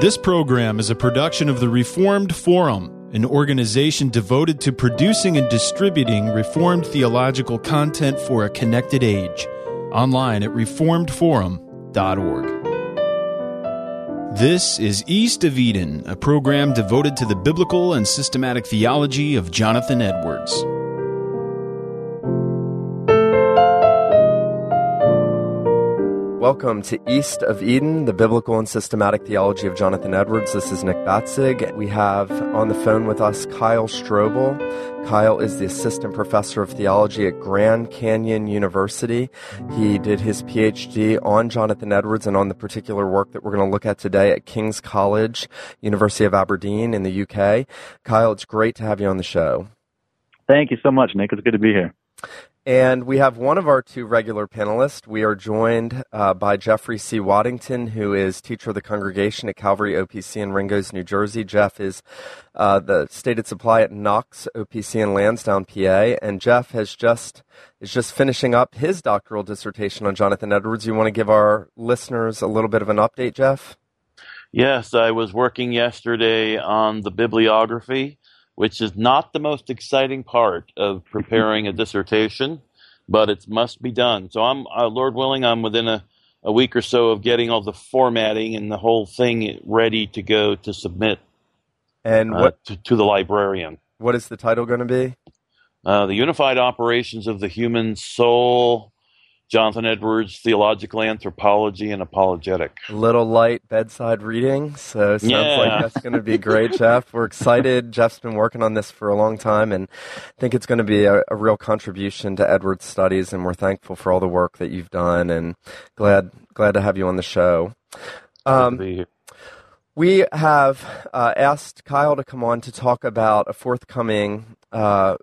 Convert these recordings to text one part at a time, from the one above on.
This program is a production of the Reformed Forum, an organization devoted to producing and distributing Reformed theological content for a connected age. Online at reformedforum.org. This is East of Eden, a program devoted to the biblical and systematic theology of Jonathan Edwards. Welcome to East of Eden, the biblical and systematic theology of Jonathan Edwards. This is Nick Batzig. We have on the phone with us Kyle Strobel. Kyle is the assistant professor of theology at Grand Canyon University. He did his PhD on Jonathan Edwards and on the particular work that we're going to look at today at King's College, University of Aberdeen in the UK. Kyle, it's great to have you on the show. Thank you so much, Nick. It's good to be here. And we have one of our two regular panelists. We are joined uh, by Jeffrey C. Waddington, who is teacher of the congregation at Calvary OPC in Ringoes, New Jersey. Jeff is uh, the stated supply at Knox OPC in Lansdowne, PA. And Jeff has just is just finishing up his doctoral dissertation on Jonathan Edwards. You want to give our listeners a little bit of an update, Jeff? Yes, I was working yesterday on the bibliography which is not the most exciting part of preparing a dissertation, but it must be done. So I'm, uh, Lord willing, I'm within a, a week or so of getting all the formatting and the whole thing ready to go to submit. And uh, what to, to, the librarian? What is the title going to be? Uh, the Unified Operations of the Human Soul Jonathan Edwards, Theological Anthropology and Apologetic. Little light bedside reading. So sounds yeah. like that's going to be great, Jeff. We're excited. Jeff's been working on this for a long time and I think it's going to be a, a real contribution to Edwards studies and we're thankful for all the work that you've done and glad glad to have you on the show. Um, we have uh, asked Kyle to come on to talk about a forthcoming uh,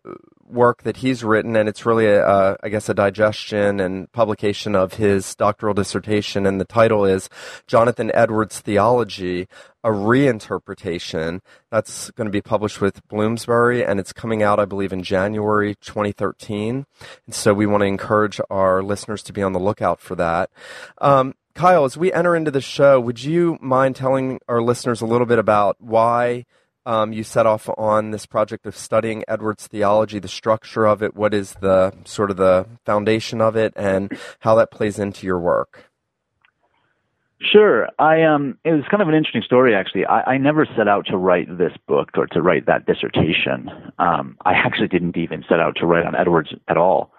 work that he's written, and it's really, I guess, a digestion and publication of his doctoral dissertation. And the title is Jonathan Edwards Theology, a reinterpretation. That's going to be published with Bloomsbury, and it's coming out, I believe, in January 2013. And so we want to encourage our listeners to be on the lookout for that. Um, Kyle, as we enter into the show, would you mind telling our listeners a little bit about why? Um, you set off on this project of studying Edwards theology, the structure of it, what is the sort of the foundation of it, and how that plays into your work. Sure. I um it was kind of an interesting story actually. I, I never set out to write this book or to write that dissertation. Um I actually didn't even set out to write on Edwards at all.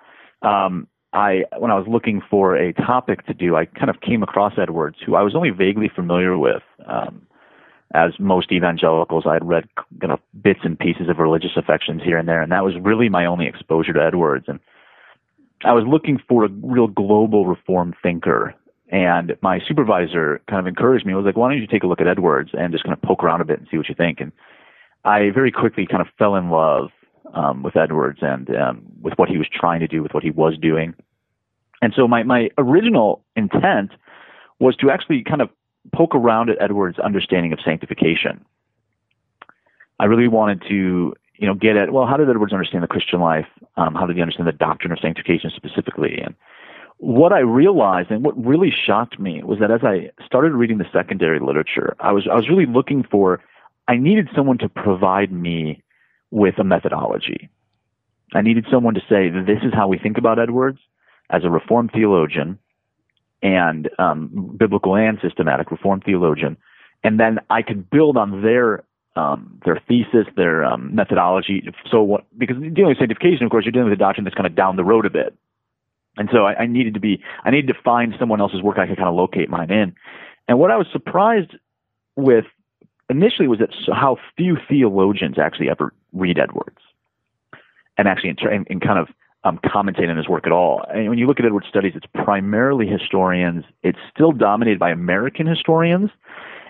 Um I when I was looking for a topic to do, I kind of came across Edwards, who I was only vaguely familiar with. Um as most evangelicals, I had read you know, bits and pieces of religious affections here and there, and that was really my only exposure to Edwards. And I was looking for a real global reform thinker. And my supervisor kind of encouraged me. I was like, why don't you take a look at Edwards and just kind of poke around a bit and see what you think? And I very quickly kind of fell in love um, with Edwards and um, with what he was trying to do, with what he was doing. And so my, my original intent was to actually kind of poke around at Edwards' understanding of sanctification. I really wanted to, you know, get at well, how did Edwards understand the Christian life? Um, how did he understand the doctrine of sanctification specifically? And what I realized and what really shocked me was that as I started reading the secondary literature, I was I was really looking for I needed someone to provide me with a methodology. I needed someone to say this is how we think about Edwards as a Reformed theologian and um, biblical and systematic Reformed theologian, and then I could build on their um, their thesis, their um, methodology. So, what, because dealing with sanctification, of course, you're dealing with a doctrine that's kind of down the road a bit, and so I, I needed to be, I needed to find someone else's work I could kind of locate mine in. And what I was surprised with initially was that how few theologians actually ever read Edwards, and actually in, in kind of um, commentate on his work at all. And when you look at Edwards' studies, it's primarily historians. It's still dominated by American historians,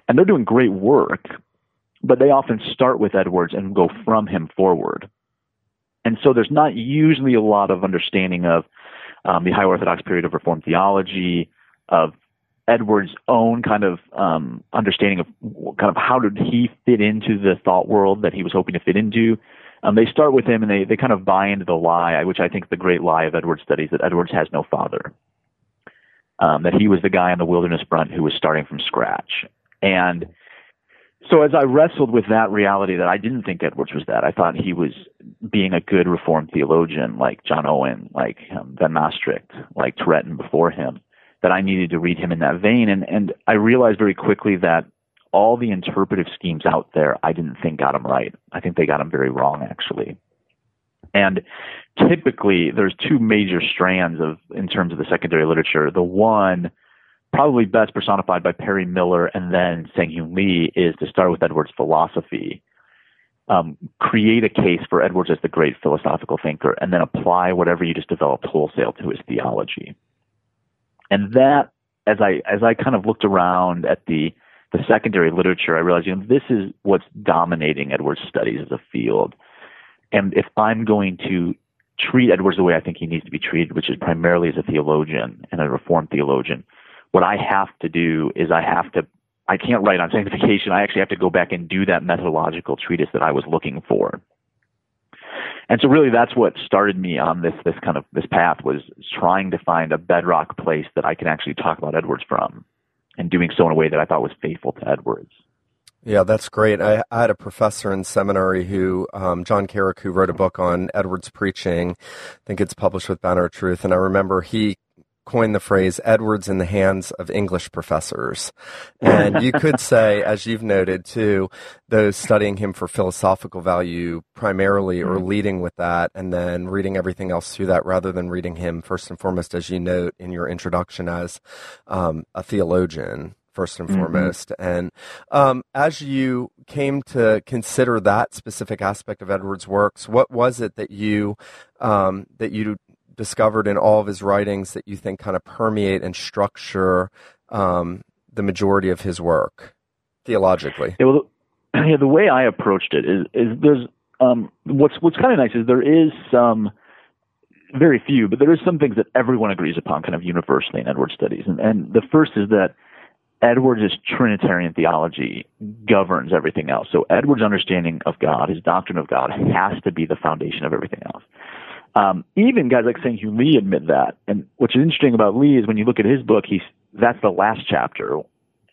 and they're doing great work, but they often start with Edwards and go from him forward. And so there's not usually a lot of understanding of um, the high Orthodox period of Reformed theology, of Edwards' own kind of um, understanding of kind of how did he fit into the thought world that he was hoping to fit into um, they start with him and they, they kind of buy into the lie, which I think is the great lie of Edwards studies, that Edwards has no father. Um, that he was the guy on the wilderness front who was starting from scratch. And so as I wrestled with that reality that I didn't think Edwards was that, I thought he was being a good Reformed theologian like John Owen, like um, Van Mastricht, like Turretin before him, that I needed to read him in that vein. And, and I realized very quickly that all the interpretive schemes out there, I didn't think got him right. I think they got him very wrong, actually. And typically, there's two major strands of in terms of the secondary literature. The one probably best personified by Perry Miller and then Sang-Hyun Lee is to start with Edwards' philosophy, um, create a case for Edwards as the great philosophical thinker, and then apply whatever you just developed wholesale to his theology. And that, as I as I kind of looked around at the the secondary literature, I realized you know this is what's dominating Edwards' studies as a field. And if I'm going to treat Edwards the way I think he needs to be treated, which is primarily as a theologian and a Reformed theologian, what I have to do is I have to I can't write on sanctification. I actually have to go back and do that methodological treatise that I was looking for. And so really that's what started me on this this kind of this path was trying to find a bedrock place that I can actually talk about Edwards from and doing so in a way that I thought was faithful to Edwards. Yeah, that's great. I, I had a professor in seminary who, um, John Carrick, who wrote a book on Edwards preaching. I think it's published with Banner of Truth. And I remember he coined the phrase Edwards in the hands of English professors. And you could say, as you've noted too, those studying him for philosophical value primarily or mm-hmm. leading with that and then reading everything else through that rather than reading him first and foremost, as you note in your introduction as um, a theologian first and mm-hmm. foremost. And um, as you came to consider that specific aspect of Edwards' works, what was it that you um, that you discovered in all of his writings that you think kind of permeate and structure um, the majority of his work theologically? Yeah, well, yeah, the way I approached it is, is there's um, what's what's kind of nice is there is some very few, but there is some things that everyone agrees upon kind of universally in Edwards studies, and, and the first is that Edwards' Trinitarian theology governs everything else. So Edwards' understanding of God, his doctrine of God, has to be the foundation of everything else. Um, even guys like Sang Hyun Lee admit that. And what's interesting about Lee is when you look at his book, he's that's the last chapter,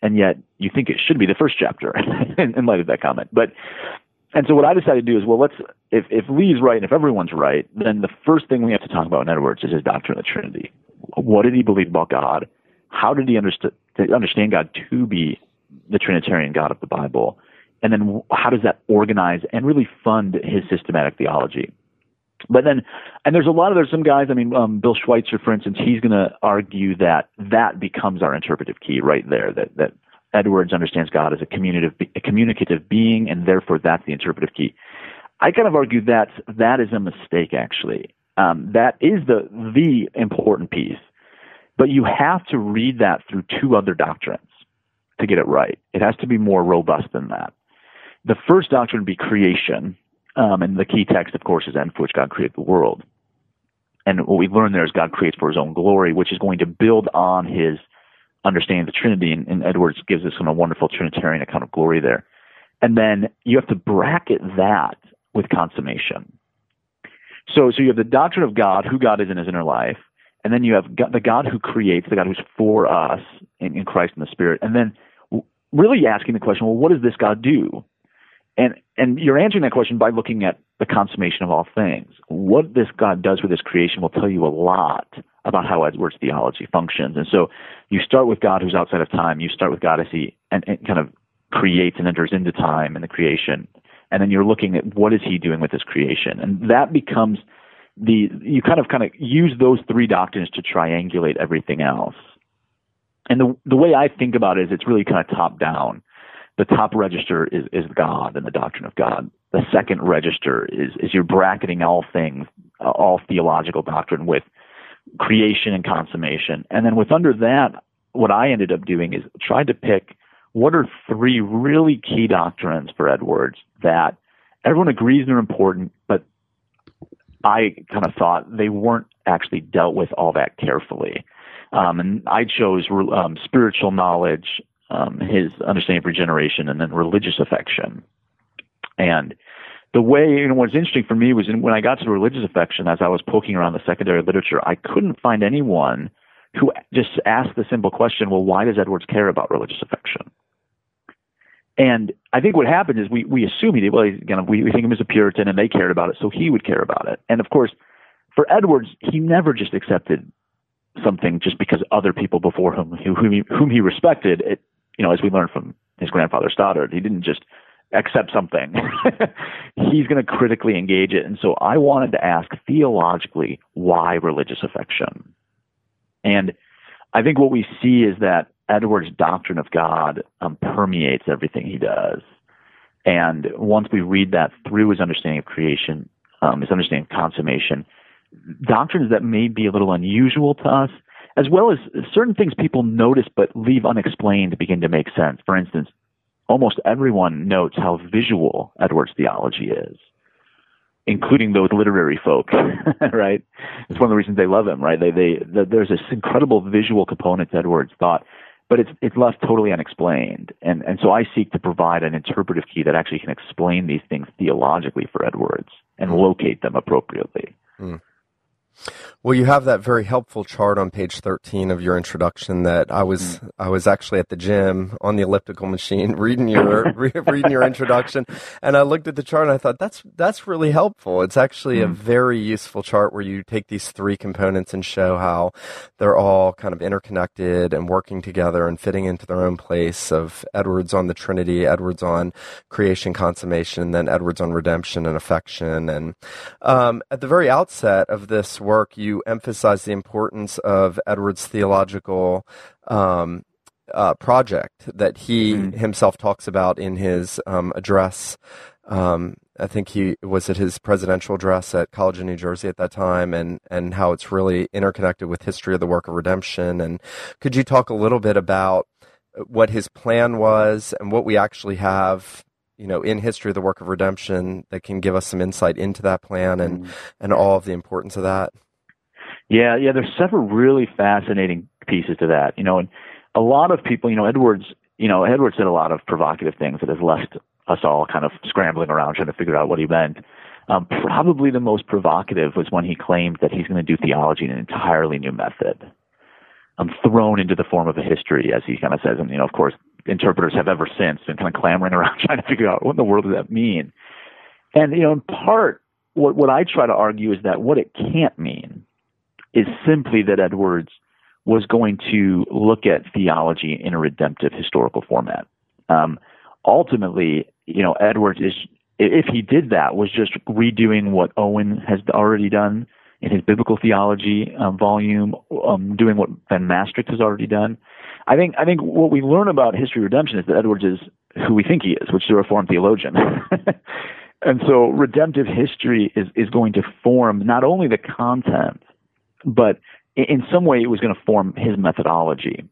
and yet you think it should be the first chapter in, light of that comment. But and so what I decided to do is, well, let's if if Lee's right and if everyone's right, then the first thing we have to talk about in Edwards is his doctrine of the Trinity. What did he believe about God? How did he understand understand God to be the Trinitarian God of the Bible? And then how does that organize and really fund his systematic theology? But then, and there's a lot of there's some guys. I mean, um, Bill Schweitzer, for instance, he's going to argue that that becomes our interpretive key right there. That that Edwards understands God as a communicative a communicative being, and therefore that's the interpretive key. I kind of argue that that is a mistake. Actually, um, that is the the important piece, but you have to read that through two other doctrines to get it right. It has to be more robust than that. The first doctrine would be creation, um, and the key text, of course, is "End for which God created the world." And what we learn there is God creates for His own glory, which is going to build on His understanding of the Trinity. And, and Edwards gives us some of wonderful Trinitarian account of glory there. And then you have to bracket that with consummation. So, so you have the doctrine of God, who God is in His inner life, and then you have God, the God who creates, the God who's for us in, in Christ and the Spirit, and then really asking the question, well, what does this God do? And and you're answering that question by looking at the consummation of all things. What this God does with his creation will tell you a lot about how Edwards theology functions. And so you start with God who's outside of time. You start with God as he and, and kind of creates and enters into time and the creation. And then you're looking at what is he doing with his creation. And that becomes the you kind of kind of use those three doctrines to triangulate everything else. And the the way I think about it is it's really kind of top down the top register is, is God and the doctrine of God. The second register is, is you're bracketing all things, uh, all theological doctrine with creation and consummation. And then with under that, what I ended up doing is tried to pick what are three really key doctrines for Edwards that everyone agrees they're important, but I kind of thought they weren't actually dealt with all that carefully. Um, and I chose um, spiritual knowledge, um, his understanding of regeneration and then religious affection. And the way, you know, what's interesting for me was in, when I got to religious affection, as I was poking around the secondary literature, I couldn't find anyone who just asked the simple question, well, why does Edwards care about religious affection? And I think what happened is we, we assume he did, well, you know, we, we think him as a Puritan and they cared about it, so he would care about it. And of course, for Edwards, he never just accepted something just because other people before him, whom he, whom he respected, it, you know, as we learned from his grandfather Stoddard, he didn't just accept something. He's going to critically engage it. And so I wanted to ask theologically, why religious affection? And I think what we see is that Edwards' doctrine of God um, permeates everything he does. And once we read that through his understanding of creation, um, his understanding of consummation, doctrines that may be a little unusual to us, as well as certain things people notice but leave unexplained begin to make sense. For instance, almost everyone notes how visual Edwards' theology is including those literary folk, right? It's one of the reasons they love him, right? They, they, the, there's this incredible visual component to Edwards' thought, but it's, it's left totally unexplained. And, and so I seek to provide an interpretive key that actually can explain these things theologically for Edwards and locate them appropriately. Mm. Well, you have that very helpful chart on page 13 of your introduction that I was mm. I was actually at the gym on the elliptical machine reading your re- reading your introduction and I looked at the chart and I thought that's that's really helpful. It's actually mm. a very useful chart where you take these three components and show how they're all kind of interconnected and working together and fitting into their own place of Edwards on the Trinity, Edwards on creation consummation, then Edwards on redemption and affection and um, at the very outset of this work, you emphasize the importance of Edwards' theological um, uh, project that he mm-hmm. himself talks about in his um, address. Um, I think he was at his presidential address at College of New Jersey at that time, and and how it's really interconnected with history of the work of redemption. And could you talk a little bit about what his plan was and what we actually have you know in history the work of redemption that can give us some insight into that plan and mm. and all of the importance of that yeah yeah there's several really fascinating pieces to that you know and a lot of people you know edwards you know edwards said a lot of provocative things that has left us all kind of scrambling around trying to figure out what he meant um, probably the most provocative was when he claimed that he's going to do theology in an entirely new method um, thrown into the form of a history, as he kind of says. And, you know, of course, interpreters have ever since been kind of clamoring around trying to figure out what in the world does that mean. And, you know, in part, what, what I try to argue is that what it can't mean is simply that Edwards was going to look at theology in a redemptive historical format. Um, ultimately, you know, Edwards is, if he did that, was just redoing what Owen has already done in his biblical theology um, volume, um, doing what Van Mastricht has already done. I think I think what we learn about history redemption is that Edwards is who we think he is, which is a Reformed theologian. and so redemptive history is is going to form not only the content, but in some way it was going to form his methodology.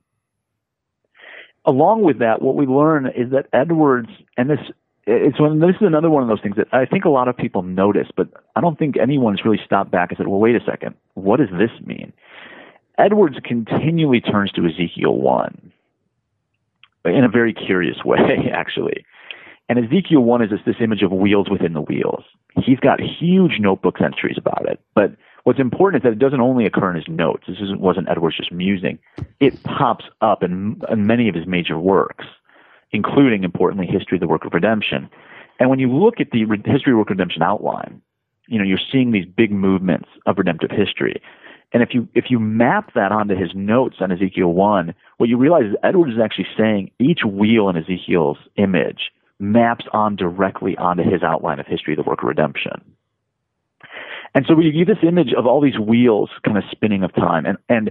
Along with that, what we learn is that Edwards, and this it's one. This is another one of those things that I think a lot of people notice, but I don't think anyone's really stopped back and said, "Well, wait a second, what does this mean?" Edwards continually turns to Ezekiel one in a very curious way, actually. And Ezekiel one is this, this image of wheels within the wheels. He's got huge notebook entries about it, but what's important is that it doesn't only occur in his notes. This wasn't Edwards just musing. It pops up in, in many of his major works including, importantly, history of the work of redemption. And when you look at the history of work of redemption outline, you know, you're seeing these big movements of redemptive history. And if you if you map that onto his notes on Ezekiel one, what you realize is Edwards is actually saying each wheel in Ezekiel's image maps on directly onto his outline of history of the work of redemption. And so we get this image of all these wheels kind of spinning of time, and and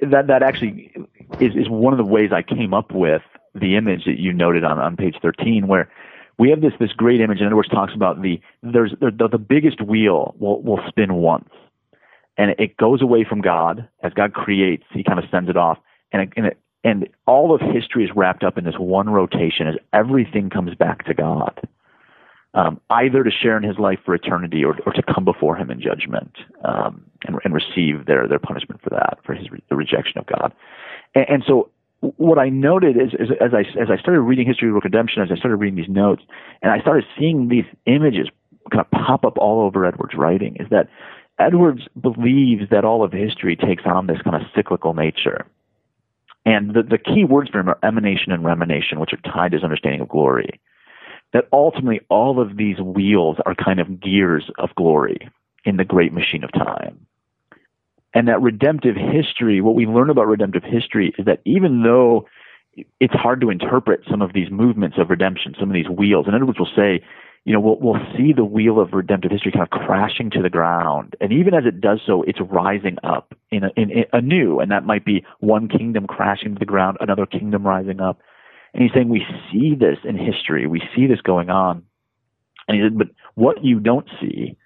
that that actually is is one of the ways I came up with the image that you noted on, on page 13 where we have this this great image in other words talks about the there's the, the biggest wheel will will spin once. And it goes away from God. As God creates he kind of sends it off. And it, and it, and all of history is wrapped up in this one rotation as everything comes back to God. Um, either to share in his life for eternity or, or to come before him in judgment um, and, and receive their, their punishment for that, for his the rejection of God. And, and so what I noted is, is, as I as I started reading History of Redemption, as I started reading these notes, and I started seeing these images kind of pop up all over Edwards' writing, is that Edwards believes that all of history takes on this kind of cyclical nature, And the, the key words for him are emanation and remanation, which are tied to his understanding of glory. That ultimately all of these wheels are kind of gears of glory in the great machine of time. And that redemptive history, what we learn about redemptive history is that even though it's hard to interpret some of these movements of redemption, some of these wheels, and Edwards will say, you know, we'll, we'll see the wheel of redemptive history kind of crashing to the ground. And even as it does so, it's rising up in, a, in, in anew. And that might be one kingdom crashing to the ground, another kingdom rising up. And he's saying we see this in history. We see this going on. And he said, but what you don't see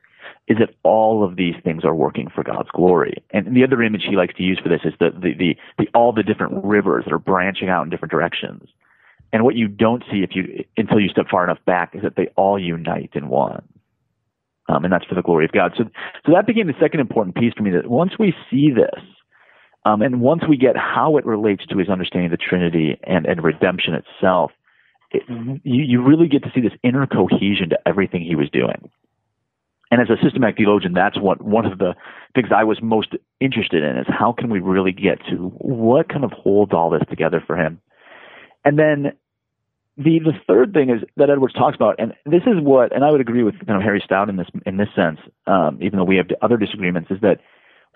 is that all of these things are working for God's glory. And the other image he likes to use for this is the, the, the, the all the different rivers that are branching out in different directions. And what you don't see if you until you step far enough back is that they all unite in one. Um, and that's for the glory of God. So, so that became the second important piece for me. That once we see this, um, and once we get how it relates to his understanding of the Trinity and, and redemption itself, it, you, you really get to see this inner cohesion to everything he was doing. And as a systematic theologian, that's what one of the things I was most interested in is how can we really get to what kind of holds all this together for him. And then the the third thing is that Edwards talks about, and this is what, and I would agree with kind of Harry Stout in this in this sense, um, even though we have other disagreements, is that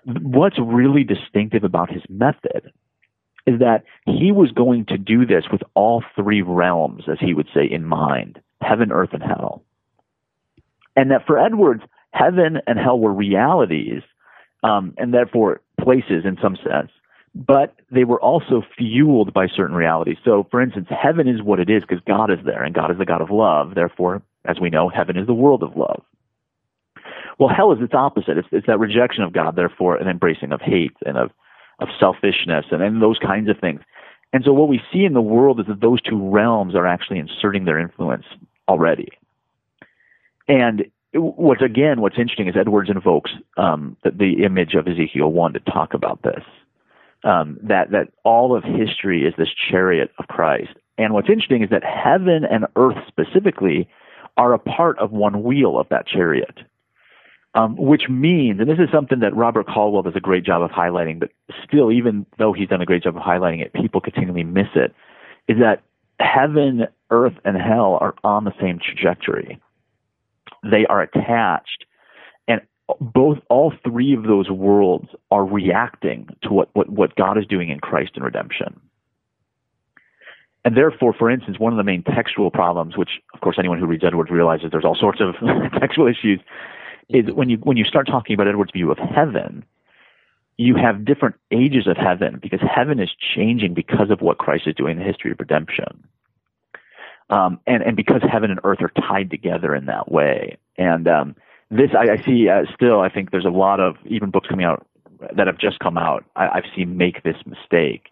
what's really distinctive about his method is that he was going to do this with all three realms, as he would say, in mind: heaven, earth, and hell. And that for Edwards, heaven and hell were realities, um, and therefore places in some sense but they were also fueled by certain realities. So, for instance, heaven is what it is because God is there, and God is the God of love. Therefore, as we know, heaven is the world of love. Well, hell is its opposite. It's, it's that rejection of God, therefore, an embracing of hate and of, of selfishness and, and those kinds of things. And so, what we see in the world is that those two realms are actually inserting their influence already. And what's again, what's interesting is Edwards invokes um, the, the image of Ezekiel 1 to talk about this um, that that all of history is this chariot of Christ. And what's interesting is that heaven and earth specifically are a part of one wheel of that chariot. Um, which means, and this is something that Robert Caldwell does a great job of highlighting, but still, even though he's done a great job of highlighting it, people continually miss it, is that heaven, earth, and hell are on the same trajectory. They are attached And both all three of those worlds are reacting to what, what, what God is doing in Christ and redemption. And therefore, for instance, one of the main textual problems, which of course anyone who reads Edwards realizes there's all sorts of textual issues, is mm-hmm. when you when you start talking about Edwards' view of heaven, you have different ages of heaven because heaven is changing because of what Christ is doing in the history of redemption. Um, and, and because heaven and earth are tied together in that way. And um, this I, I see uh, still. I think there's a lot of even books coming out that have just come out. I, I've seen make this mistake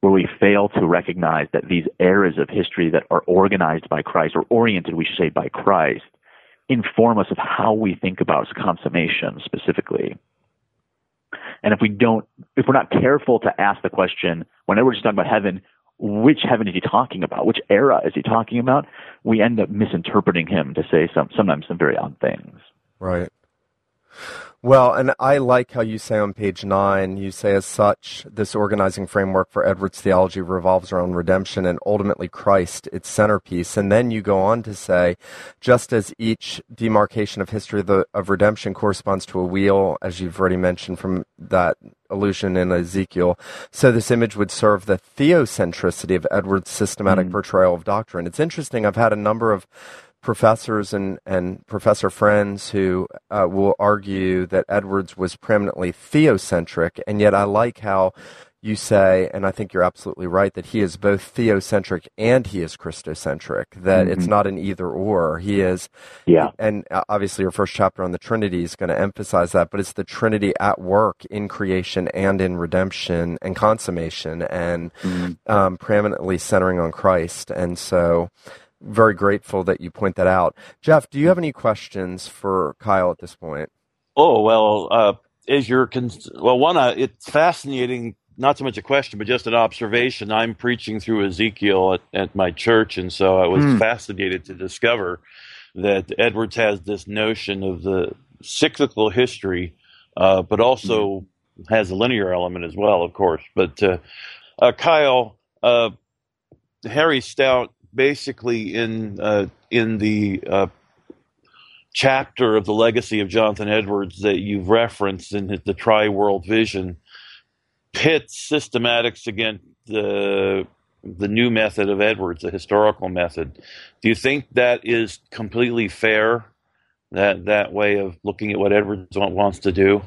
where we fail to recognize that these eras of history that are organized by Christ or oriented, we should say, by Christ, inform us of how we think about consummation specifically. And if we don't, if we're not careful to ask the question, whenever we're just talking about heaven, which heaven is he talking about? Which era is he talking about? We end up misinterpreting him to say some, sometimes some very odd things. Right. Well, and I like how you say on page nine, you say, as such, this organizing framework for Edwards' theology revolves around redemption and ultimately Christ, its centerpiece. And then you go on to say, just as each demarcation of history of, the, of redemption corresponds to a wheel, as you've already mentioned from that allusion in Ezekiel, so this image would serve the theocentricity of Edwards' systematic mm. portrayal of doctrine. It's interesting. I've had a number of professors and, and professor friends who uh, will argue that Edwards was preeminently theocentric, and yet I like how you say, and I think you're absolutely right, that he is both theocentric and he is Christocentric, that mm-hmm. it's not an either or. He is, yeah. And uh, obviously, your first chapter on the Trinity is going to emphasize that, but it's the Trinity at work in creation and in redemption and consummation and mm-hmm. um, preeminently centering on Christ. And so, very grateful that you point that out. Jeff, do you have any questions for Kyle at this point? Oh well, uh, is your cons- well one? Uh, it's fascinating. Not so much a question, but just an observation. I'm preaching through Ezekiel at, at my church, and so I was hmm. fascinated to discover that Edwards has this notion of the cyclical history, uh, but also hmm. has a linear element as well, of course. But uh, uh, Kyle, uh, Harry Stout, basically in uh, in the uh, chapter of the legacy of Jonathan Edwards that you've referenced in the Tri World Vision, pits systematics against the the new method of Edwards, the historical method. Do you think that is completely fair? That that way of looking at what Edwards wants to do?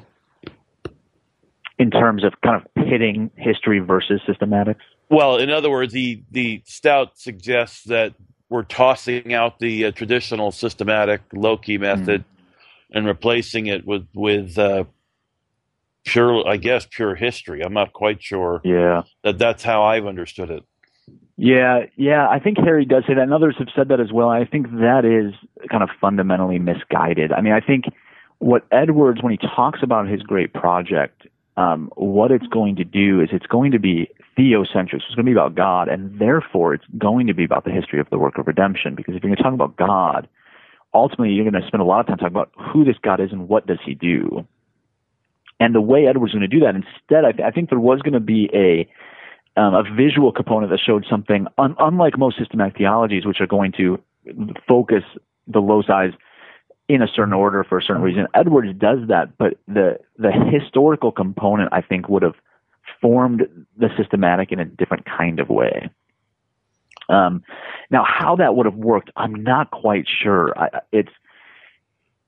In terms of kind of pitting history versus systematics? Well, in other words, the, the Stout suggests that we're tossing out the uh, traditional systematic loci method mm-hmm. and replacing it with with uh, pure, I guess, pure history. I'm not quite sure. Yeah, that that's how I've understood it. Yeah, yeah, I think Harry does say that, and others have said that as well. I think that is kind of fundamentally misguided. I mean, I think what Edwards, when he talks about his great project, um, what it's going to do is it's going to be theocentric. So it's going to be about God, and therefore it's going to be about the history of the work of redemption. Because if you're going to talk about God, ultimately you're going to spend a lot of time talking about who this God is and what does He do. And the way Edwards going to do that, instead, I, th- I think there was going to be a um, a visual component that showed something un- unlike most systematic theologies, which are going to focus the low loci in a certain order for a certain reason. Edwards does that, but the the historical component I think would have formed the systematic in a different kind of way. Um, now, how that would have worked, I'm not quite sure. I, it's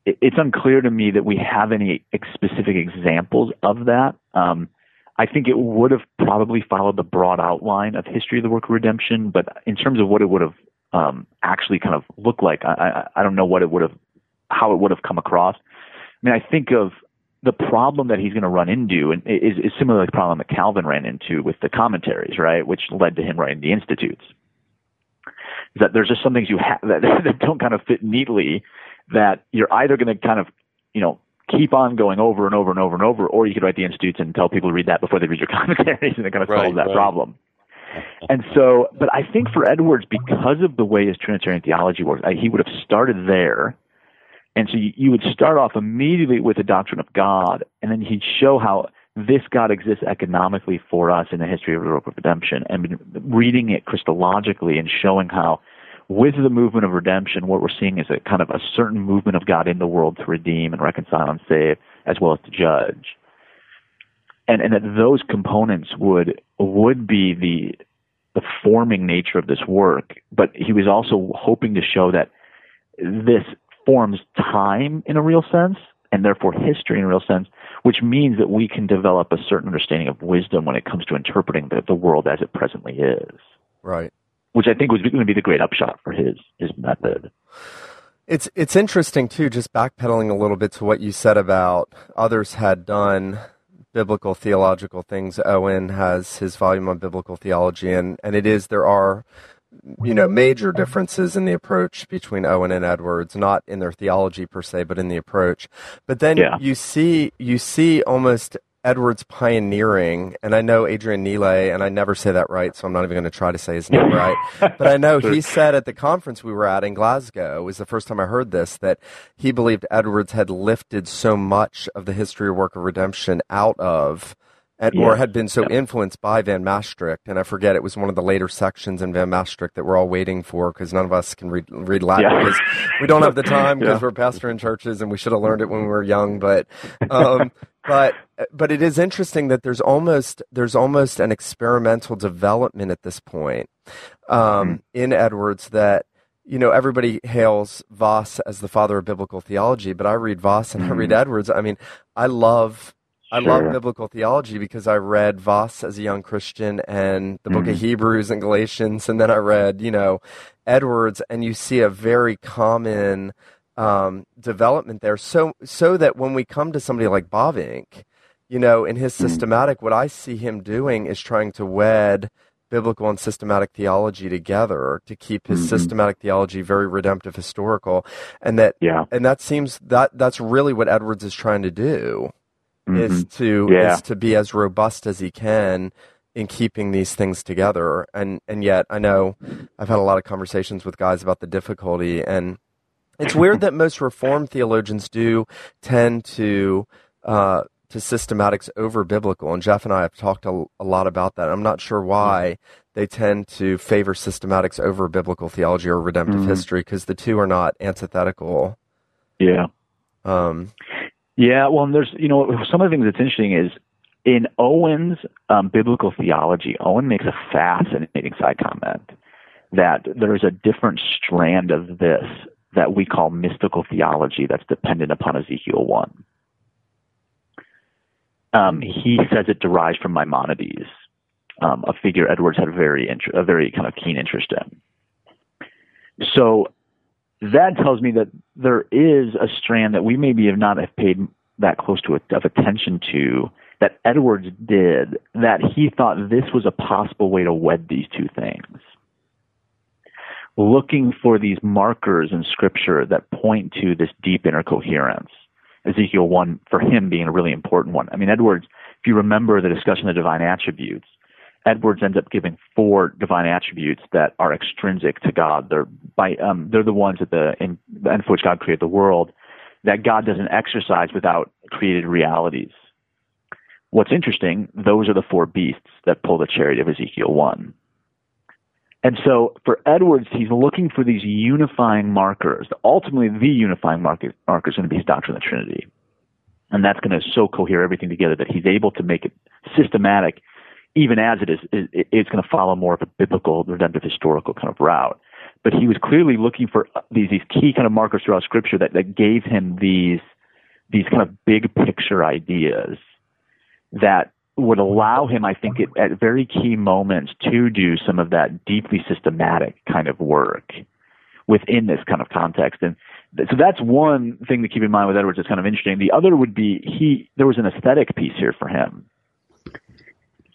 it's unclear to me that we have any specific examples of that. Um, I think it would have probably followed the broad outline of history of the work of redemption, but in terms of what it would have um, actually kind of looked like, I, I, I don't know what it would have, how it would have come across. I mean, I think of the problem that he's going to run into and is, is similar to the problem that Calvin ran into with the commentaries, right, which led to him writing the Institutes. Is that there's just some things you have that, that don't kind of fit neatly that you're either going to kind of, you know, keep on going over and over and over and over, or you could write the institutes and tell people to read that before they read your commentaries, and it kind of right, solves that right. problem. And so, but I think for Edwards, because of the way his Trinitarian theology works, he would have started there. And so you, you would start off immediately with the doctrine of God, and then he'd show how this God exists economically for us in the history of the work of redemption, and reading it Christologically and showing how with the movement of redemption, what we're seeing is a kind of a certain movement of God in the world to redeem and reconcile and save, as well as to judge. And, and that those components would would be the the forming nature of this work, but he was also hoping to show that this forms time in a real sense, and therefore history in a real sense, which means that we can develop a certain understanding of wisdom when it comes to interpreting the, the world as it presently is. Right which I think was going to be the great upshot for his his method. It's it's interesting too, just backpedaling a little bit to what you said about others had done biblical theological things. Owen has his volume on biblical theology, and and it is there are you know major differences in the approach between Owen and Edwards, not in their theology per se, but in the approach. But then yeah. you see you see almost Edwards pioneering, and I know Adrian Nile, and I never say that right, so I'm not even going to try to say his name right. But I know he said at the conference we were at in Glasgow, was the first time I heard this, that he believed Edwards had lifted so much of the history of work of redemption out of yeah. or had been so influenced by Van Mastricht. And I forget it was one of the later sections in Van Mastricht that we're all waiting for because none of us can read, read Latin yeah. because we don't have the time because yeah. we're pastoring churches and we should have learned it when we were young. But, um, but, but it is interesting that there's almost, there's almost an experimental development at this point, um, mm-hmm. in Edwards that, you know, everybody hails Vos as the father of biblical theology, but I read Vos and. I read mm-hmm. Edwards. I mean, I love I sure. love biblical theology because I read Vos as a young Christian and the book mm. of mm-hmm. Hebrews and Galatians, and then I read, you know, Edwards, and you see a very common um, development there. So, so that when we come to somebody like Bavinck, you know, in his mm-hmm. systematic, what I see him doing is trying to wed biblical and systematic theology together to keep his mm-hmm. systematic theology very redemptive historical and that yeah and that seems that that's really what edwards is trying to do mm-hmm. is to yeah. is to be as robust as he can in keeping these things together. And and yet I know I've had a lot of conversations with guys about the difficulty and it's weird that most reformed theologians do tend to uh, to systematics over biblical. And Jeff and I have talked a, a lot about that. I'm not sure why they tend to favor systematics over biblical theology or redemptive mm-hmm. history because the two are not antithetical. Yeah. Um, yeah. Well, there's you know some of the things that's interesting is in Owen's um, biblical theology. Owen makes a fascinating side comment that there is a different strand of this that we call mystical theology that's dependent upon Ezekiel one. Um, he says it derives from Maimonides, um, a figure Edwards had a very int- a very kind of keen interest in. So that tells me that there is a strand that we maybe have not have paid that close to a, of attention to that Edwards did that he thought this was a possible way to wed these two things. Looking for these markers in scripture that point to this deep inner coherence. Ezekiel 1 for him being a really important one. I mean, Edwards, if you remember the discussion of the divine attributes, Edwards ends up giving four divine attributes that are extrinsic to God. They're by um, they're the ones that the in, in which God created the world that God doesn't exercise without created realities. What's interesting, those are the four beasts that pull the chariot of Ezekiel 1. And so for Edwards, he's looking for these unifying markers. Ultimately, the unifying marker, marker is going to be his doctrine of the Trinity. And that's going to so cohere everything together that he's able to make it systematic, even as it is, it's going to follow more of a biblical, redemptive, historical kind of route. But he was clearly looking for uh, these, these key kind of markers throughout Scripture that, that gave him these, these kind of big picture ideas that would allow him, I think, at, at very key moments to do some of that deeply systematic kind of work within this kind of context. And th- so that's one thing to keep in mind with Edwards that's kind of interesting. The other would be he, there was an aesthetic piece here for him.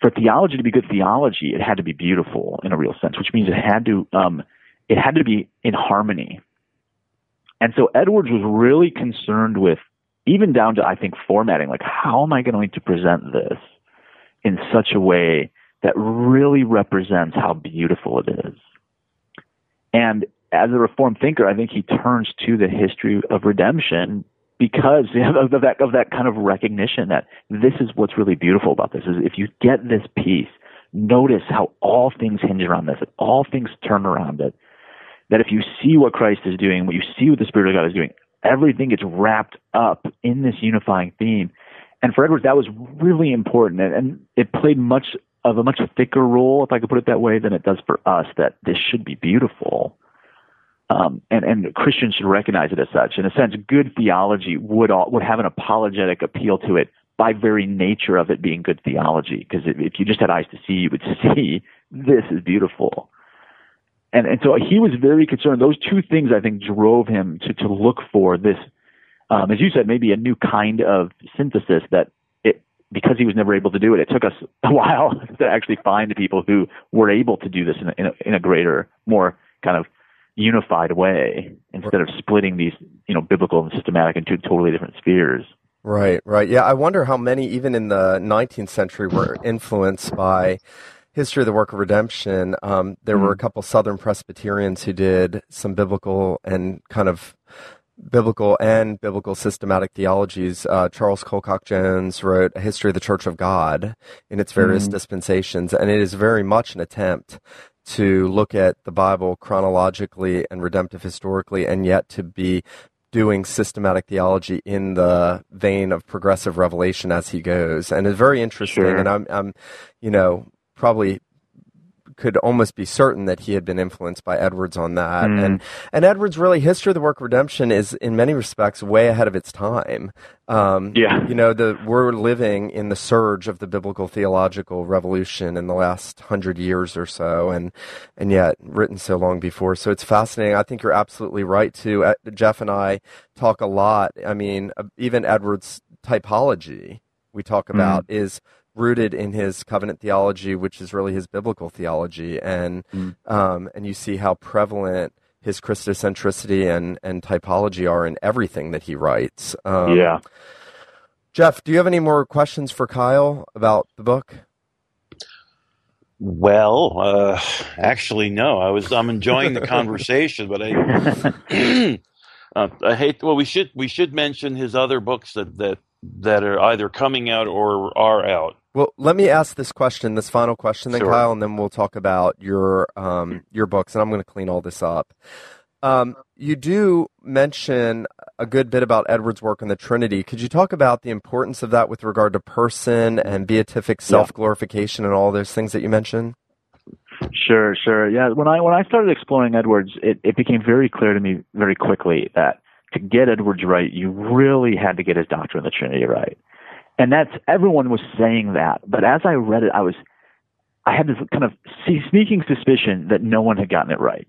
For theology to be good theology, it had to be beautiful in a real sense, which means it had to, um, it had to be in harmony. And so Edwards was really concerned with, even down to, I think, formatting, like, how am I going to present this? in such a way that really represents how beautiful it is. And as a reformed thinker, I think he turns to the history of redemption because of that of that kind of recognition that this is what's really beautiful about this is if you get this piece, notice how all things hinge around this, that all things turn around it. That if you see what Christ is doing, what you see what the Spirit of God is doing, everything gets wrapped up in this unifying theme and for Edwards, that was really important, and, and it played much of a much thicker role, if I could put it that way, than it does for us. That this should be beautiful, um, and and Christians should recognize it as such. In a sense, good theology would all, would have an apologetic appeal to it by very nature of it being good theology. Because if, if you just had eyes to see, you would see this is beautiful. And and so he was very concerned. Those two things I think drove him to to look for this um, as you said, maybe a new kind of synthesis that it, because he was never able to do it, it took us a while to actually find people who were able to do this in a, in a, in a greater, more kind of unified way instead of splitting these, you know, biblical and systematic into totally different spheres. Right, right. Yeah, I wonder how many, even in the 19th century, were influenced by history of the work of redemption. Um, there mm were a mm. couple Southern Presbyterians who did some biblical and kind of biblical and biblical systematic theologies. Uh, Charles Colcock Jones wrote A History of the Church of God in its various mm. dispensations, and it is very much an attempt to look at the Bible chronologically and redemptive historically, and yet to be doing systematic theology in the vein of progressive revelation as he goes, and it's very interesting. Sure. And I'm, I'm, you know, probably could almost be certain that he had been influenced by Edwards on that. Mm. And and Edwards really history of the work of redemption is in many respects way ahead of its time. Um, yeah, you know, the we're living in the surge of the biblical theological revolution in the last hundred years or so, and and yet written so long before. So it's fascinating. I think you're absolutely right too. Uh, Jeff and I talk a lot. I mean, uh, even Edwards' typology we talk mm. about mm. is rooted in his covenant theology, which is really his biblical theology, and mm. um, and you see how prevalent his Christocentricity and and typology are in everything that he writes. Um, yeah. Jeff, do you have any more questions for Kyle about the book? Well, uh, actually, no. I was I'm enjoying the conversation, but I uh, I hate. Well, we should we should mention his other books that that that are either coming out or are out. Well, let me ask this question, this final question, then Sure. Kyle, and then we'll talk about your um, your books, and I'm going to clean all this up. Um, you do mention a good bit about Edward's work on the Trinity. Could you talk about the importance of that with regard to person and beatific self glorification and all those things that you mentioned? Sure, sure. Yeah, when I when I started exploring Edwards, it, it became very clear to me very quickly that to get Edwards right, you really had to get his doctrine of the Trinity right. And that's everyone was saying that, but as I read it, I was I had this kind of sneaking suspicion that no one had gotten it right.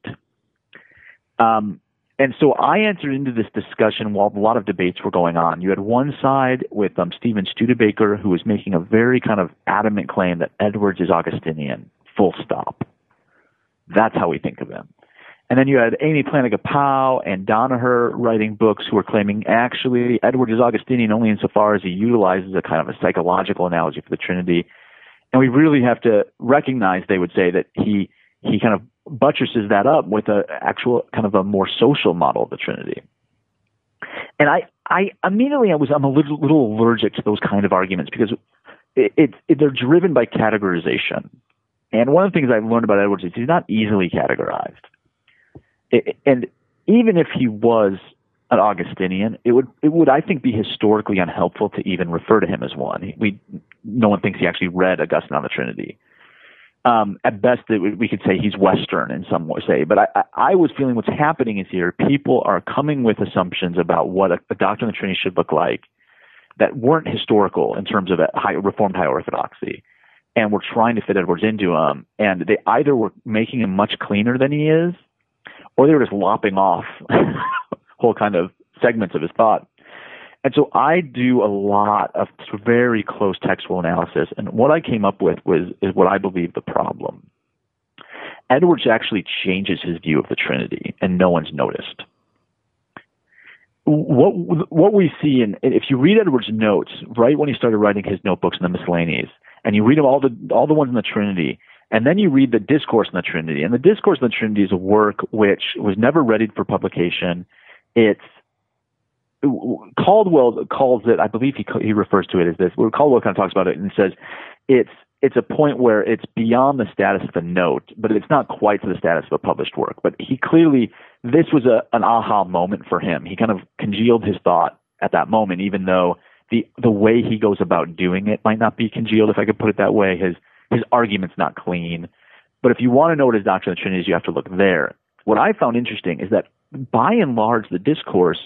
Um, and so I entered into this discussion while a lot of debates were going on. You had one side with um, Steven Studebaker, who was making a very kind of adamant claim that Edwards is Augustinian, full stop. That's how we think of him. And then you had Amy Plantinga Pauw and Danaher writing books who were claiming actually Edward is Augustinian only insofar as he utilizes a kind of a psychological analogy for the Trinity. And we really have to recognize, they would say, that he he kind of buttresses that up with a actual kind of a more social model of the Trinity. And I, I immediately I was I'm a little little allergic to those kind of arguments because it, it, it they're driven by categorization. And one of the things I've learned about Edwards is he's not easily categorized. And even if he was an Augustinian, it would it would I think be historically unhelpful to even refer to him as one. We no one thinks he actually read Augustine on the Trinity. Um, at best, we could say he's Western in some way. But I, I, was feeling what's happening is here people are coming with assumptions about what a, a doctrine of the Trinity should look like that weren't historical in terms of a high, Reformed high orthodoxy, and we're trying to fit Edwards into them. And they either were making him much cleaner than he is, or they were just lopping off whole kind of segments of his thought. And so I do a lot of very close textual analysis, and what I came up with was is what I believe the problem. Edwards actually changes his view of the Trinity, and no one's noticed. What what we see in if you read Edwards' notes right when he started writing his notebooks and the miscellanies, and you read all the all the ones in the Trinity, and then you read the discourse on the Trinity, and the discourse on the Trinity is a work which was never readied for publication. It's Caldwell calls it, I believe he he refers to it as this. Caldwell kind of talks about it and says it's it's a point where it's beyond the status of a note, but it's not quite to the status of a published work. But he clearly this was a an aha moment for him. He kind of congealed his thought at that moment, even though the the way he goes about doing it might not be congealed, if I could put it that way. His his argument's not clean. But if you want to know what his doctrine of the Trinity is, you have to look there. What I found interesting is that by and large, the discourse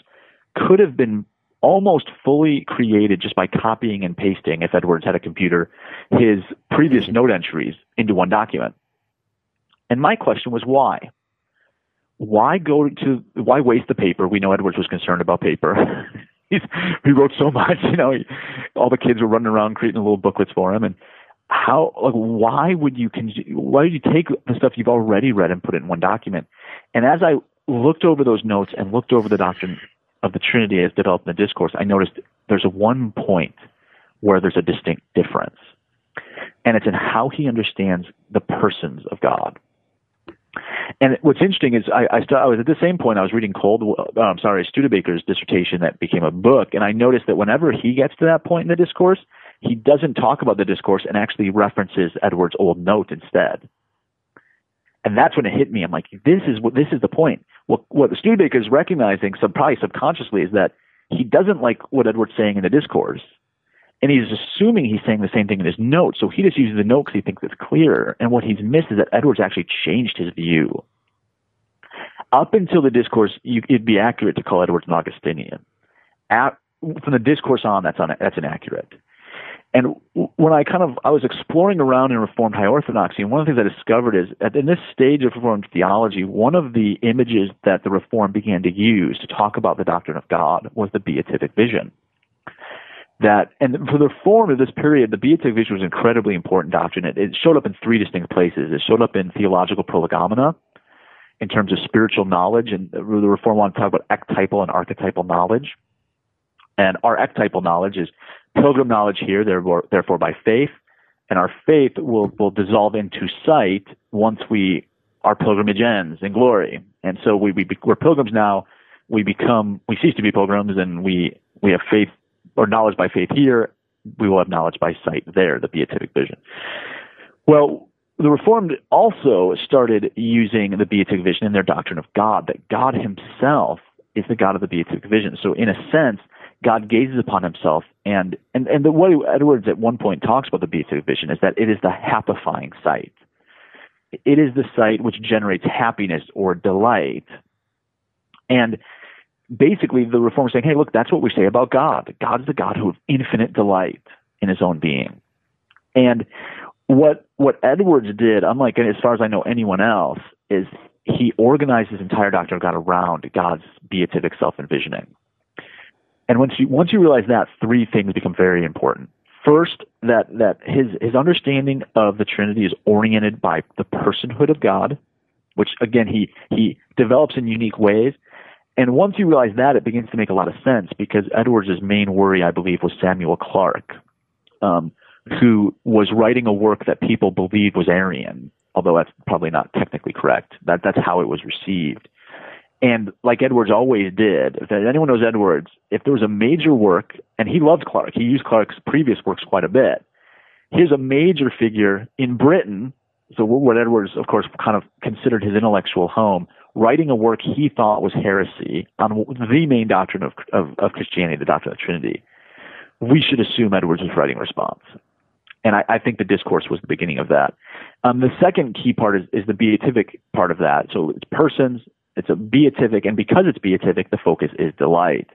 could have been almost fully created just by copying and pasting, if Edwards had a computer, his previous note entries into one document. And my question was why? Why go to why waste the paper? We know Edwards was concerned about paper. He wrote so much, you know. He, all the kids were running around creating little booklets for him, and how like why would you con- why would you take the stuff you've already read and put it in one document? And as I looked over those notes and looked over the doctrine of the Trinity as developed in the discourse, I noticed there's one point where there's a distinct difference, and it's in how he understands the persons of God. And what's interesting is I, I, st- I was at the same point I was reading Cold, uh, I'm sorry, Studebaker's dissertation that became a book, and I noticed that whenever he gets to that point in the discourse, he doesn't talk about the discourse and actually references Edwards' old note instead. And that's when it hit me. I'm like, this is what this is the point. What what the Studebaker is recognizing, probably subconsciously, is that he doesn't like what Edwards saying in the discourse, and he's assuming he's saying the same thing in his note. So he just uses the note because he thinks it's clearer. And what he's missed is that Edwards actually changed his view. Up until the discourse, you, it'd be accurate to call Edwards an Augustinian. At, from the discourse on, that's un, that's inaccurate. And when I kind of I was exploring around in Reformed High Orthodoxy, and one of the things I discovered is that in this stage of Reformed theology, one of the images that the Reform began to use to talk about the doctrine of God was the beatific vision. That and for the Reform of this period, the beatific vision was an incredibly important doctrine. It, it showed up in three distinct places. It showed up in theological prolegomena, in terms of spiritual knowledge, and the Reform wanted to talk about ectypal and archetypal knowledge. And our ectypal knowledge is pilgrim knowledge here, therefore, therefore by faith, and our faith will, will dissolve into sight once we our pilgrimage ends in glory. And so we, we we're pilgrims now. We become we cease to be pilgrims, and we we have faith or knowledge by faith here, we will have knowledge by sight there, the beatific vision. Well, the Reformed also started using the beatific vision in their doctrine of God, that God himself is the God of the beatific vision. So in a sense, God gazes upon himself and, and, and the way Edwards at one point talks about the beatific vision is that it is the happifying sight. It is the sight which generates happiness or delight. And basically the reform saying, hey, look, that's what we say about God. God is the God who has infinite delight in his own being. And what what Edwards did, unlike as far as I know anyone else, is he organized his entire doctrine of God around God's beatific self envisioning. And once you once you realize that, three things become very important. First, that that his his understanding of the Trinity is oriented by the personhood of God, which again he he develops in unique ways. And once you realize that, it begins to make a lot of sense because Edwards' main worry, I believe, was Samuel Clarke, um, who was writing a work that people believed was Arian, although that's probably not technically correct. That that's how it was received. And like Edwards always did, if anyone knows Edwards, if there was a major work, and he loved Clarke, he used Clarke's previous works quite a bit. Here's a major figure in Britain, so what Edwards, of course, kind of considered his intellectual home, writing a work he thought was heresy on the main doctrine of, of, of Christianity, the doctrine of Trinity. We should assume Edwards was writing response. And I, I think the discourse was the beginning of that. Um, the second key part is, is the beatific part of that. So it's persons, it's a beatific, and because it's beatific, the focus is delight.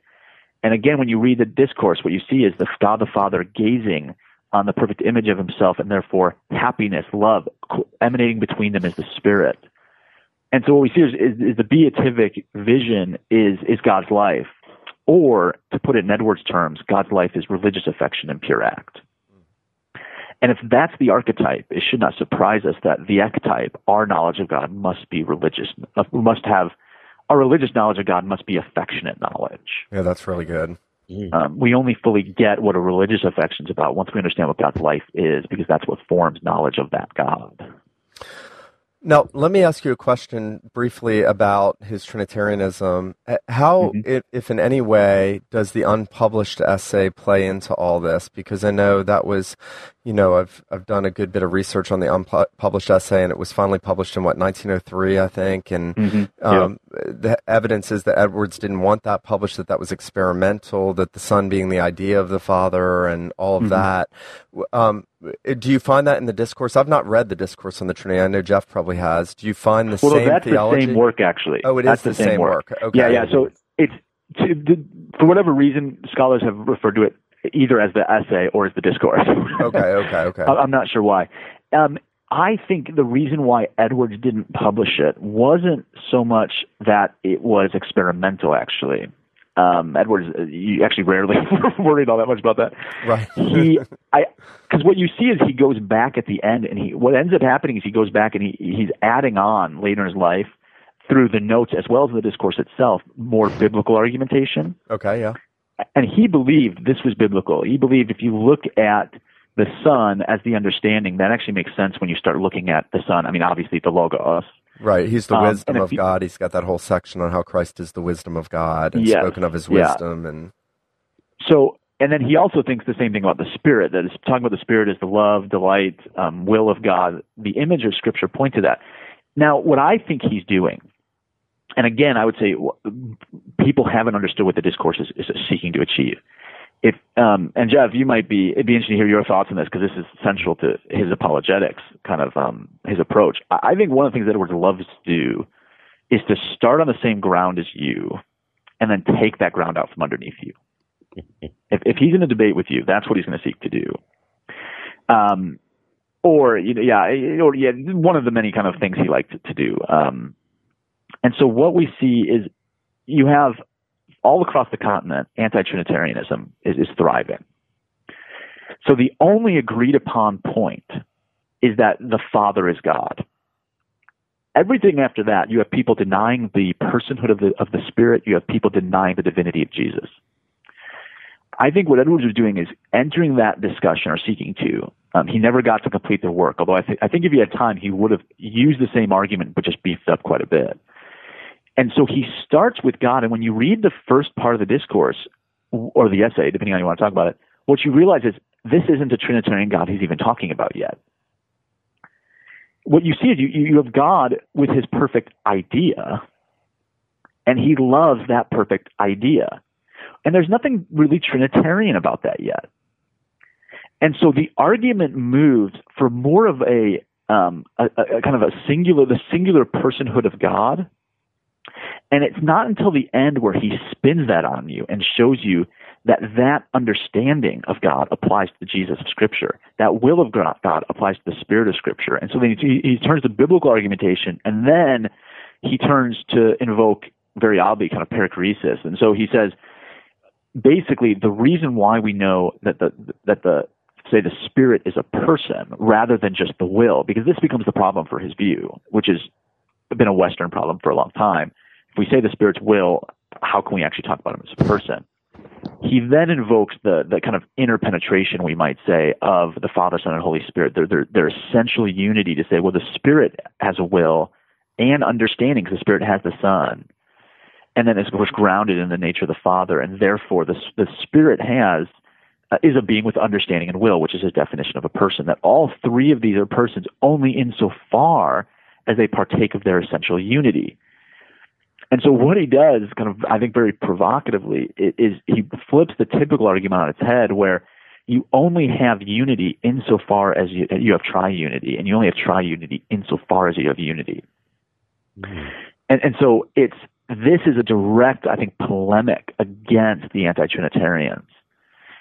And again, when you read the discourse, what you see is the God the Father gazing on the perfect image of himself, and therefore happiness, love, emanating between them is the Spirit. And so what we see is, is, is the beatific vision is, is God's life. Or, to put it in Edwards' terms, God's life is religious affection and pure act. And if that's the archetype, it should not surprise us that the ectype, our knowledge of God, must be religious, uh, must have, our religious knowledge of God must be affectionate knowledge. Yeah, that's really good. Mm. Um, we only fully get what a religious affection is about once we understand what God's life is, because that's what forms knowledge of that God. Now, let me ask you a question briefly about his Trinitarianism. How, mm-hmm. if in any way, does the unpublished essay play into all this? Because I know that was, you know, I've I've done a good bit of research on the unpublished essay, and it was finally published in what 1903, I think. And mm-hmm. um, the evidence is that Edwards didn't want that published; that that was experimental, that the Son being the idea of the Father, and all of mm-hmm. that. Um, do you find that in the discourse? I've not read the discourse on the Trinity. I know Jeff probably has. Do you find the well, same that's theology? the same work, actually. Oh, it that's is the, the same, same work. work. Okay. Yeah, yeah. So it's to, the, for whatever reason, scholars have referred to it either as the essay or as the discourse. okay, okay, okay. I'm not sure why. Um, I think the reason why Edwards didn't publish it wasn't so much that it was experimental, actually. Um, Edwards, uh, you actually rarely worried all that much about that. Right. he, I, because what you see is he goes back at the end, and he what ends up happening is he goes back and he he's adding on later in his life through the notes as well as the discourse itself more biblical argumentation. Okay. Yeah. And he believed this was biblical. He believed if you look at the Son as the understanding, that actually makes sense when you start looking at the Son. I mean, obviously the Logos, Right. He's the um, wisdom of you, God. He's got that whole section on how Christ is the wisdom of God and yes, spoken of his wisdom yeah. and so and then he also thinks the same thing about the spirit that is talking about the spirit is the love, delight, um, will of God. The image of scripture point to that. Now, what I think he's doing, and again, I would say people haven't understood what the discourse is, is seeking to achieve if um, and Jeff, you might be it'd be interesting to hear your thoughts on this because this is central to his apologetics kind of um, his approach. I, think one of the things that Edwards loves to do is to start on the same ground as you, and then take that ground out from underneath you. if, if he's in a debate with you, that's what he's going to seek to do. Um, or you know, yeah, or yeah, one of the many kind of things he liked to, to do. Um, and so what we see is you have all across the continent, anti-Trinitarianism is, is thriving. So the only agreed upon point is that the Father is God. Everything after that, you have people denying the personhood of the, of the Spirit. You have people denying the divinity of Jesus. I think what Edwards was doing is entering that discussion or seeking to. Um, he never got to complete the work, although I, th- I think if he had time, he would have used the same argument but just beefed up quite a bit. And so he starts with God. And when you read the first part of the discourse, or the essay, depending on how you want to talk about it, what you realize is this isn't a Trinitarian God he's even talking about yet. What you see is you, you have God with his perfect idea, and he loves that perfect idea. And there's nothing really Trinitarian about that yet. And so the argument moves for more of a, um, a, a kind of a singular, the singular personhood of God. And it's not until the end where he spins that on you and shows you that that understanding of God applies to the Jesus of Scripture. That will of God applies to the Spirit of Scripture. And so then he, he turns to biblical argumentation, and then he turns to invoke very oddly kind of perichoresis. And so he says, basically, the reason why we know that the that the say the spirit is a person rather than just the will, because this becomes the problem for his view, which has been a Western problem for a long time. If we say the spirit's will, how can we actually talk about him as a person? He then invokes the the kind of interpenetration, we might say, of the Father, Son, and Holy Spirit. Their their, their essential unity to say, well, the Spirit has a will and understanding, because the Spirit has the Son, and then is of course grounded in the nature of the Father, and therefore the the Spirit has uh, is a being with understanding and will, which is his definition of a person. That all three of these are persons only insofar as they partake of their essential unity. And so what he does, kind of, I think, very provocatively, is he flips the typical argument on its head, where you only have unity insofar as you, you have triunity, and you only have triunity insofar as you have unity. Mm-hmm. And, and so it's this is a direct, I think, polemic against the anti-Trinitarians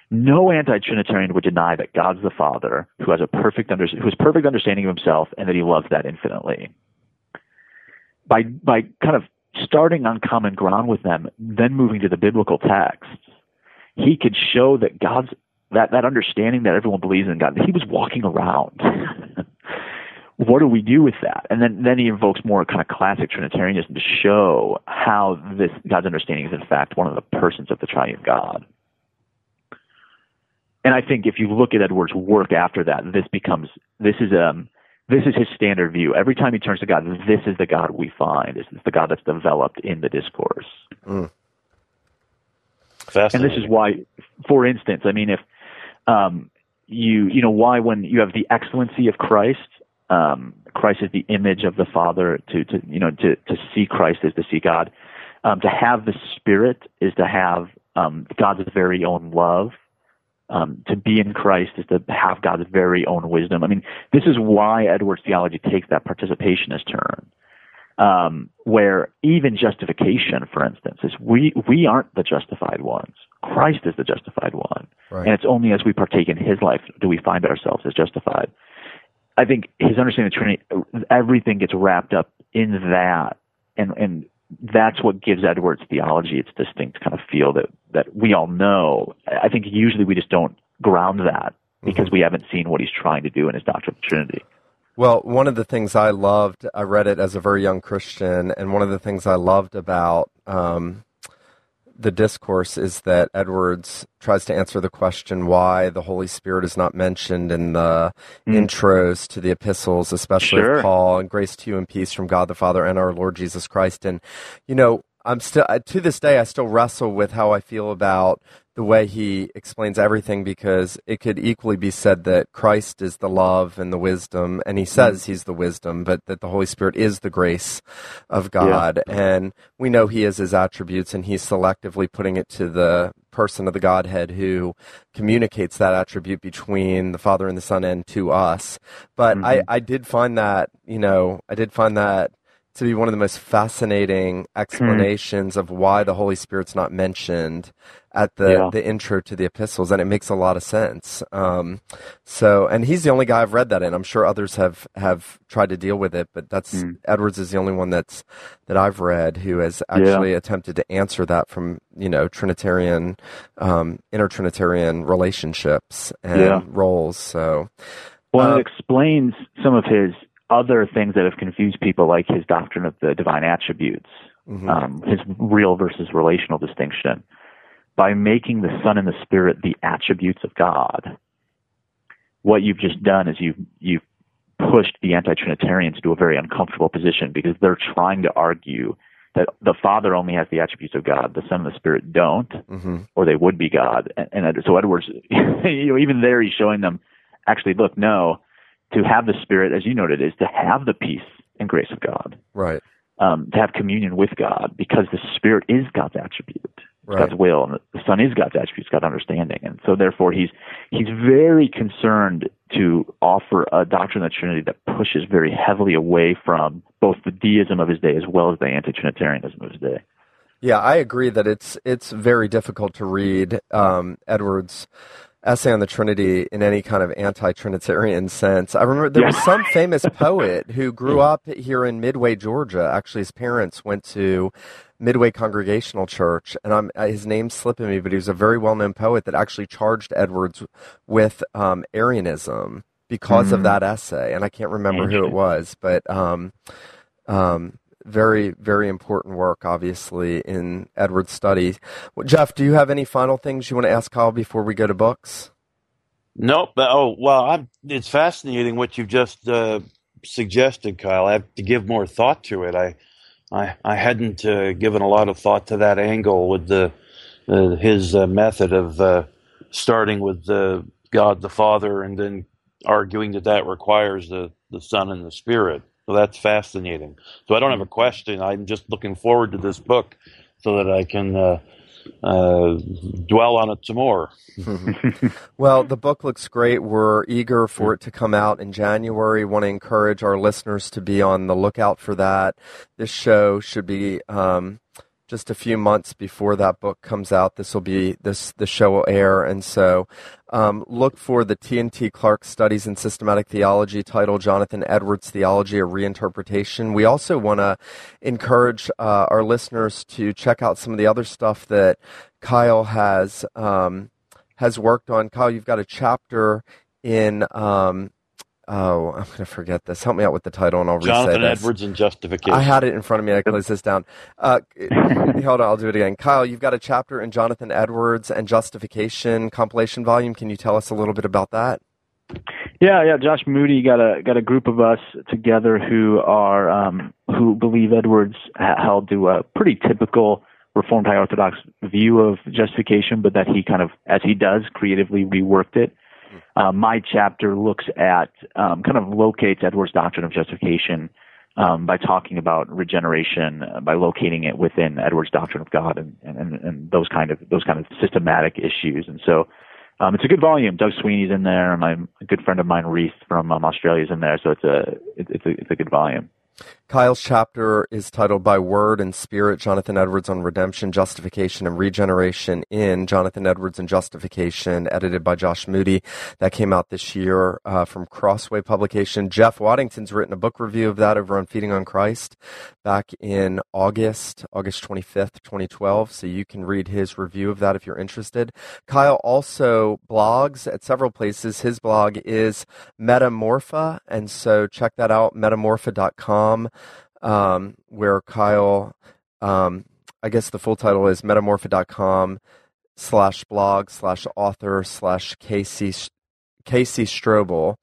no anti-Trinitarian would deny that God's the Father, who has a perfect under, who has perfect understanding of Himself, and that He loves that infinitely. By by kind of starting on common ground with them, then moving to the biblical texts, he could show that God's that that understanding that everyone believes in God. He was walking around. what do we do with that? And then then he invokes more kind of classic Trinitarianism to show how this God's understanding is in fact one of the persons of the Triune God. And I think if you look at Edwards' work after that, this becomes this is um this is his standard view. Every time he turns to God, this is the God we find. This is the God that's developed in the discourse. Mm. And this is why, for instance, I mean, if um, you you know why when you have the excellency of Christ, um, Christ is the image of the Father. To to you know to to see Christ is to see God. Um, to have the Spirit is to have um, God's very own love um, to be in Christ is to have God's very own wisdom. I mean, this is why Edwards' theology takes that participationist turn, um, where even justification, for instance, is we we aren't the justified ones. Christ is the justified one, right. and it's only as we partake in His life do we find ourselves as justified. I think his understanding of the Trinity, everything gets wrapped up in that, and and that's what gives Edwards theology its distinct kind of feel that that we all know. I think usually we just don't ground that because mm-hmm. we haven't seen what he's trying to do in his doctrine of the Trinity. Well, one of the things I loved, I read it as a very young Christian, and one of the things I loved about um, the discourse is that Edwards tries to answer the question why the Holy Spirit is not mentioned in the mm. intros to the epistles, especially sure. Paul, and grace to you and peace from God the Father and our Lord Jesus Christ. And, you know, I'm still, to this day, I still wrestle with how I feel about the way he explains everything because it could equally be said that Christ is the love and the wisdom, and he says mm-hmm. he's the wisdom, but that the Holy Spirit is the grace of God. Yeah. And we know he is his attributes, and he's selectively putting it to the person of the Godhead who communicates that attribute between the Father and the Son and to us. But mm-hmm. I, I did find that, you know, I did find that to be one of the most fascinating explanations mm. of why the Holy Spirit's not mentioned at the, yeah. the intro to the epistles, and it makes a lot of sense. Um, so, and he's the only guy I've read that in. I'm sure others have, have tried to deal with it, but that's mm. Edwards is the only one that's that I've read who has actually yeah. attempted to answer that from you know Trinitarian, um, inter-Trinitarian relationships and yeah. roles. So, well, uh, it explains some of his other things that have confused people, like his doctrine of the divine attributes, mm-hmm. um, his real versus relational distinction, by making the Son and the Spirit the attributes of God. What you've just done is you've you've pushed the anti-Trinitarians to a very uncomfortable position because they're trying to argue that the Father only has the attributes of God, the Son and the Spirit don't, mm-hmm. or they would be God. And, and so Edwards, you know, even there, he's showing them, actually, look, no, to have the Spirit, as you noted, is to have the peace and grace of God. Right. Um, to have communion with God, because the Spirit is God's attribute right. God's will, and the Son is God's attributes, God's understanding, and so therefore he's he's very concerned to offer a doctrine of the Trinity that pushes very heavily away from both the deism of his day as well as the anti-Trinitarianism of his day. Yeah, I agree that it's it's very difficult to read um, Edwards' essay on the Trinity in any kind of anti-Trinitarian sense. I remember there yeah. was some famous poet who grew up here in Midway, Georgia. Actually, his parents went to Midway Congregational Church, and I'm, uh, his name's slipping me, but he was a very well-known poet that actually charged Edwards with um, Arianism because mm. of that essay, and I can't remember who it was, but um, um, very, very important work, obviously, in Edward's study. Well, Jeff, do you have any final things you want to ask Kyle before we go to books? Nope. Oh, well, I'm, it's fascinating what you've just uh, suggested, Kyle. I have to give more thought to it. I I, I hadn't uh, given a lot of thought to that angle with the uh, his uh, method of uh, starting with God the Father and then arguing that that requires the, the Son and the Spirit. So that's fascinating. So I don't have a question. I'm just looking forward to this book so that I can uh, uh, dwell on it some more. well, the book looks great. We're eager for it to come out in January. Want to encourage our listeners to be on the lookout for that. This show should be um, just a few months before that book comes out. This will be this the show will air, and so um, look for the T&T Clark Studies in Systematic Theology title Jonathan Edwards Theology: A Reinterpretation. We also want to encourage uh, our listeners to check out some of the other stuff that Kyle has um, has worked on. Kyle, you've got a chapter in um, oh, I'm going to forget this. Help me out with the title, and I'll Jonathan say this. Edwards and Justification. I had it in front of me. I closed this down. Uh, hold on, I'll do it again. Kyle, you've got a chapter in Jonathan Edwards and Justification compilation volume. Can you tell us a little bit about that? Yeah, yeah. Josh Moody got a got a group of us together who are um, who believe Edwards held to a pretty typical Reformed High Orthodox view of justification, but that he kind of, as he does, creatively reworked it uh, my chapter looks at um, kind of locates Edwards' doctrine of justification um, by talking about regeneration, uh, by locating it within Edwards' doctrine of God and, and, and those kind of those kind of systematic issues. And so um, it's a good volume. Doug Sweeney's in there, and my a good friend of mine, Rhys from um, Australia, is in there. So it's a it, it's a it's a good volume. Kyle's chapter is titled By Word and Spirit Jonathan Edwards on Redemption, Justification, and Regeneration in Jonathan Edwards and Justification, edited by Josh Moody. That came out this year uh, from Crossway Publication. Jeff Waddington's written a book review of that over on Feeding on Christ back in August, August 25th, 2012. So you can read his review of that if you're interested. Kyle also blogs at several places. His blog is Metamorpha, and so check that out, metamorpha.com um, where Kyle, um, I guess the full title is metamorpha.com slash blog slash author slash Casey, Casey Strobel.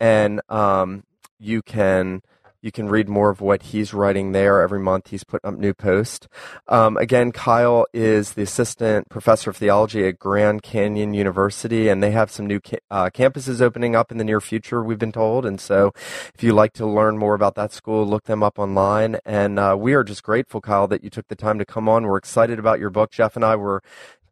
And um, you can you can read more of what he's writing there every month. He's putting up new posts. Um, again, Kyle is the assistant professor of theology at Grand Canyon University, and they have some new ca- uh, campuses opening up in the near future, we've been told. And so, if you'd like to learn more about that school, look them up online. And uh, we are just grateful, Kyle, that you took the time to come on. We're excited about your book. Jeff and I were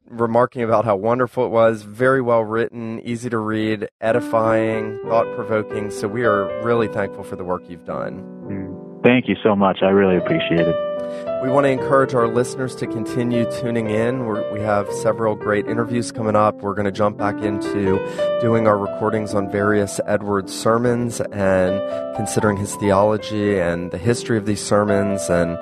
remarking about how wonderful it was, very well written, easy to read, edifying, thought provoking. So we are really thankful for the work you've done. Mm. Thank you so much. I really appreciate it. We want to encourage our listeners to continue tuning in. We're, we have several great interviews coming up. We're going to jump back into doing our recordings on various Edwards sermons and considering his theology and the history of these sermons and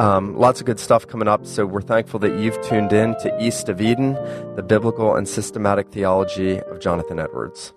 um, lots of good stuff coming up. So we're thankful that you've tuned in to East of Eden, the biblical and systematic theology of Jonathan Edwards.